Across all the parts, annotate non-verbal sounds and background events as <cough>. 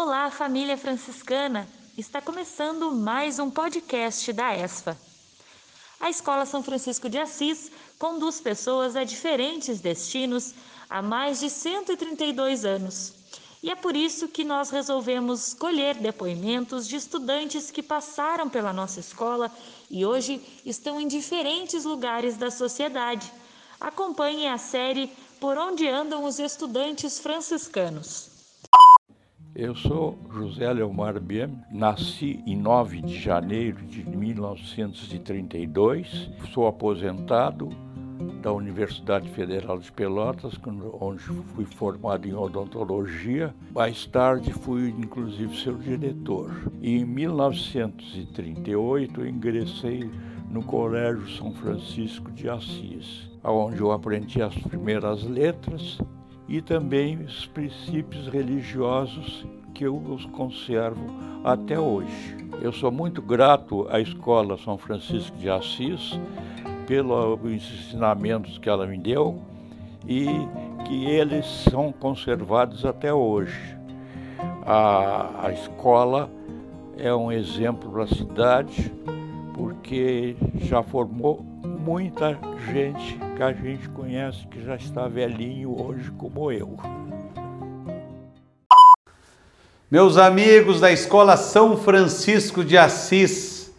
Olá, família franciscana! Está começando mais um podcast da ESFA. A Escola São Francisco de Assis conduz pessoas a diferentes destinos há mais de 132 anos. E é por isso que nós resolvemos colher depoimentos de estudantes que passaram pela nossa escola e hoje estão em diferentes lugares da sociedade. Acompanhe a série Por Onde Andam os Estudantes Franciscanos. Eu sou José Leomar Biam, nasci em 9 de janeiro de 1932, sou aposentado da Universidade Federal de Pelotas, onde fui formado em odontologia. Mais tarde fui inclusive seu diretor. E em 1938 ingressei no Colégio São Francisco de Assis, onde eu aprendi as primeiras letras e também os princípios religiosos que eu os conservo até hoje. Eu sou muito grato à Escola São Francisco de Assis pelos ensinamentos que ela me deu e que eles são conservados até hoje. A, a escola é um exemplo para a cidade porque já formou muita gente que a gente conhece que já está velhinho hoje como eu. Meus amigos da Escola São Francisco de Assis,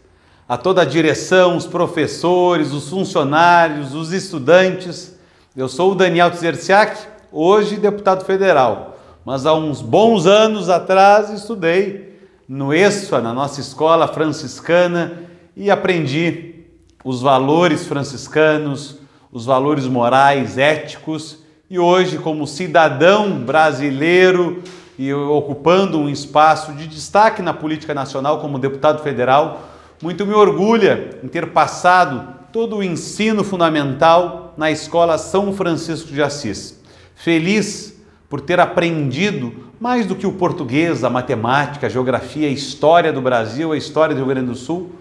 a toda a direção, os professores, os funcionários, os estudantes, eu sou o Daniel Tzerciak, hoje deputado federal, mas há uns bons anos atrás estudei no ESFA, na nossa escola franciscana, e aprendi os valores franciscanos, os valores morais, éticos, e hoje, como cidadão brasileiro e ocupando um espaço de destaque na política nacional como deputado federal, muito me orgulha em ter passado todo o ensino fundamental na Escola São Francisco de Assis. Feliz por ter aprendido mais do que o português, a matemática, a geografia, a história do Brasil, a história do Rio Grande do Sul,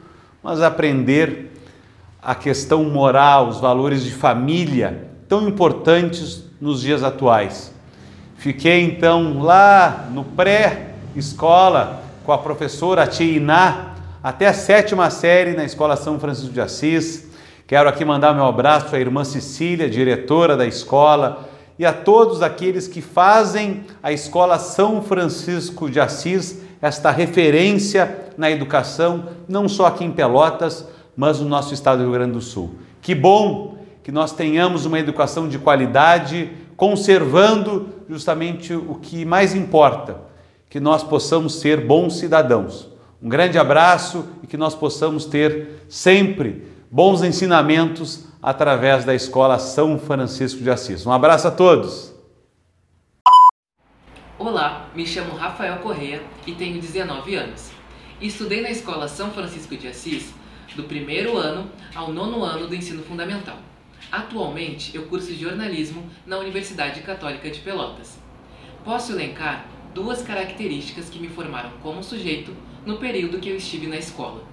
mas aprender a questão moral, os valores de família tão importantes nos dias atuais. Fiquei então lá no pré-escola com a professora Tia Iná, até a sétima série na Escola São Francisco de Assis. Quero aqui mandar meu abraço à irmã Cecília, diretora da escola, e a todos aqueles que fazem a Escola São Francisco de Assis esta referência na educação, não só aqui em Pelotas, mas no nosso estado do Rio Grande do Sul. Que bom que nós tenhamos uma educação de qualidade, conservando justamente o que mais importa, que nós possamos ser bons cidadãos. Um grande abraço e que nós possamos ter sempre bons ensinamentos através da Escola São Francisco de Assis. Um abraço a todos! Olá, me chamo Rafael Correia e tenho 19 anos. Estudei na Escola São Francisco de Assis do primeiro ano ao nono ano do ensino fundamental. Atualmente, eu curso jornalismo na Universidade Católica de Pelotas. Posso elencar duas características que me formaram como sujeito no período que eu estive na escola.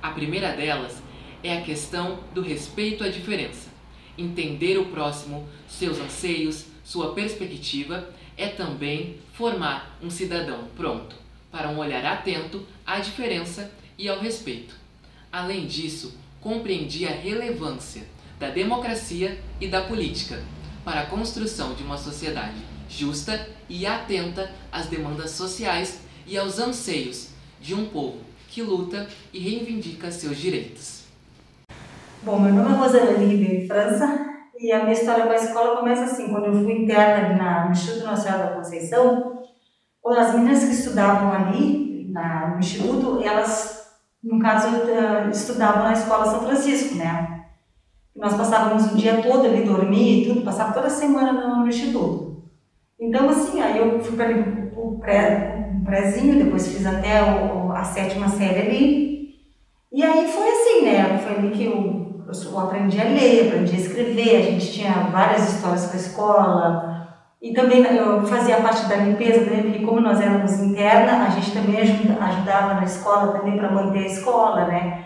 A primeira delas é a questão do respeito à diferença. Entender o próximo, seus anseios, sua perspectiva é também formar um cidadão pronto para um olhar atento à diferença e ao respeito. Além disso, compreendi a relevância da democracia e da política para a construção de uma sociedade justa e atenta às demandas sociais e aos anseios de um povo que luta e reivindica seus direitos. Bom, meu nome é Rosana Ribeiro França e a minha história com a escola começa assim, quando eu fui interna na, no Instituto Nacional da Conceição, quando as meninas que estudavam ali na, no Instituto, elas, no caso, eh, estudavam na Escola São Francisco, né? Nós passávamos o dia todo ali, dormir e tudo, passava toda semana no, no Instituto. Então, assim, aí eu fui para o pré, um prézinho, depois fiz até o, a sétima série ali. E aí foi assim, né? Foi ali que eu eu aprendi a ler, aprendi a escrever, a gente tinha várias histórias com a escola. E também eu fazia parte da limpeza também, porque como nós éramos interna, a gente também ajuda, ajudava na escola também para manter a escola, né?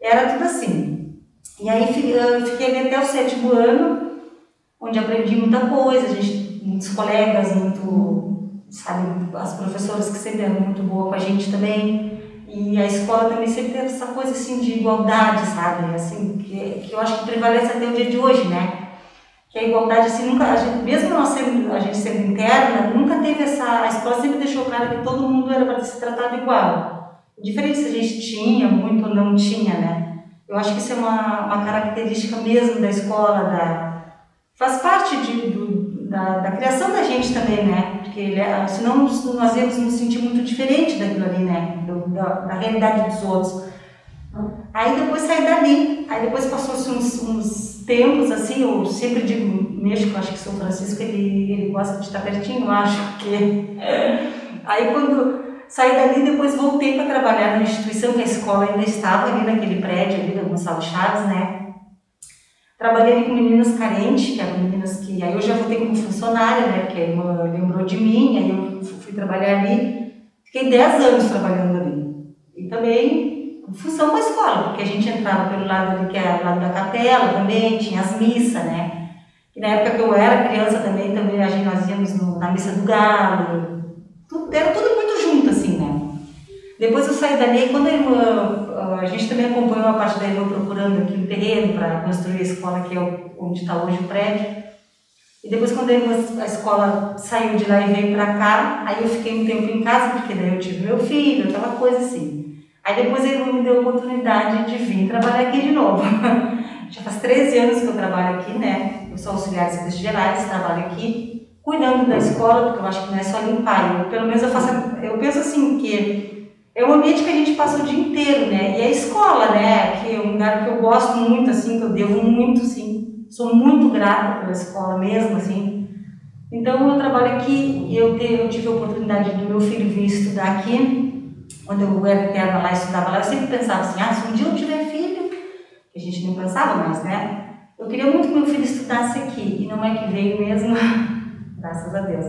Era tudo assim. E aí fiquei até o sétimo ano, onde aprendi muita coisa, a gente, muitos colegas muito sabe, as professoras que sempre eram muito boas com a gente também. E a escola também sempre teve essa coisa assim de igualdade, sabe? Assim, que, que eu acho que prevalece até o dia de hoje, né? Que a igualdade, assim, nunca, a gente, mesmo nós sendo, a gente sendo interna, nunca teve essa. A escola sempre deixou claro que todo mundo era para ser tratado igual. Diferente se a gente tinha muito ou não tinha, né? Eu acho que isso é uma, uma característica mesmo da escola, da, faz parte de, do, da, da criação da gente também, né? Porque ele, é, senão nós íamos nos sentir muito diferente daquilo ali, né? Do, da, da realidade dos outros. Aí depois saí dali, aí depois passou-se uns, uns tempos assim, eu sempre digo, México, acho que São Francisco, ele, ele gosta de estar pertinho, acho que. <laughs> Aí quando saí dali, depois voltei para trabalhar na instituição, que a escola ainda estava ali naquele prédio ali da Gonçalo Chaves, né? Trabalhei ali com meninas carentes, que eram meninas que. Aí eu já voltei como funcionária, né? Porque a irmã lembrou de mim, aí eu fui trabalhar ali. Fiquei 10 anos trabalhando ali. E também função da escola, porque a gente entrava pelo lado que era o lado da capela também, tinha as missas, né? E na época que eu era criança também, também a gente, nós íamos no, na missa do galo. Tudo, era tudo muito junto, assim, né? Depois eu saí dali, quando a irmã a gente também acompanhou a parte da irmã procurando aqui o terreno para construir a escola, que é onde está hoje o prédio. E depois, quando a, irmã, a escola saiu de lá e veio para cá, aí eu fiquei um tempo em casa, porque daí eu tive meu filho, aquela coisa assim. Aí depois irmã me deu a oportunidade de vir trabalhar aqui de novo. <laughs> Já faz 13 anos que eu trabalho aqui, né? Eu sou auxiliar de serviços gerais, trabalho aqui, cuidando da escola, porque eu acho que não é só limpar. Eu, pelo menos eu faço, eu penso assim, que é um ambiente que a gente passa o dia inteiro, né? E a escola, né? Que é um lugar que eu gosto muito, assim, que eu devo muito, sim. Sou muito grata pela escola mesmo, assim. Então, eu trabalho aqui eu, eu tive a oportunidade do meu filho vir estudar aqui. Quando eu era interna lá, estudava lá, eu sempre pensava assim, ah, se um dia eu tiver filho, a gente não pensava mais, né? Eu queria muito que meu filho estudasse aqui, e não é que veio mesmo, <laughs> graças a Deus.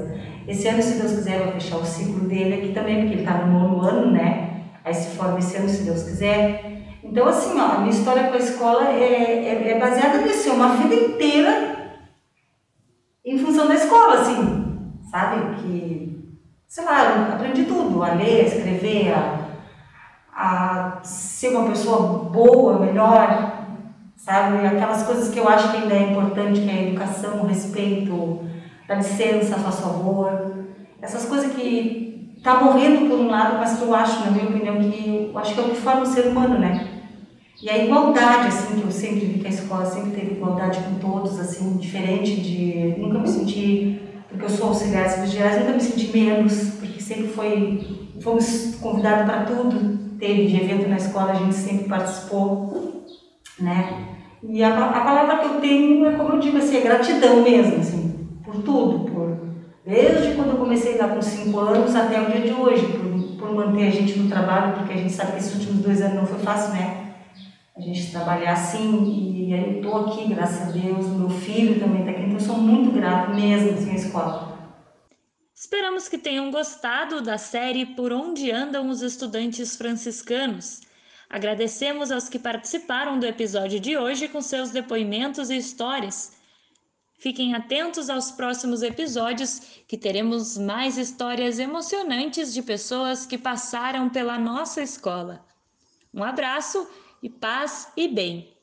Esse ano, se Deus quiser, vai fechar o ciclo dele aqui também, porque ele está no nono ano, né? Aí se forma esse ano, se Deus quiser. Então, assim, ó, a minha história com a escola é, é, é baseada nisso, é uma vida inteira em função da escola, assim, sabe? Que, sei lá, aprendi tudo, a ler, a escrever, a, a ser uma pessoa boa, melhor, sabe? Aquelas coisas que eu acho que ainda é importante, que é a educação, o respeito, dá licença, faz favor. Essas coisas que tá morrendo por um lado, mas que eu acho, na minha opinião, que eu acho que é o que forma o ser humano, né? E a igualdade, assim, que eu sempre vi que a escola sempre teve igualdade com todos, assim, diferente de... Nunca me senti, porque eu sou auxiliar de serviços nunca me senti menos, porque sempre foi... Fomos convidados para tudo, teve de evento na escola, a gente sempre participou, né? E a, a palavra que eu tenho é, como eu digo, assim, é gratidão mesmo, assim por tudo, por, desde quando eu comecei lá com 5 anos até o dia de hoje, por, por manter a gente no trabalho, porque a gente sabe que esses últimos dois anos não foi fácil, né? A gente trabalhar assim, e eu estou aqui, graças a Deus, meu filho também está aqui, então eu sou muito grata mesmo assim, à escola. Esperamos que tenham gostado da série Por Onde Andam os Estudantes Franciscanos. Agradecemos aos que participaram do episódio de hoje com seus depoimentos e histórias. Fiquem atentos aos próximos episódios, que teremos mais histórias emocionantes de pessoas que passaram pela nossa escola. Um abraço e paz e bem!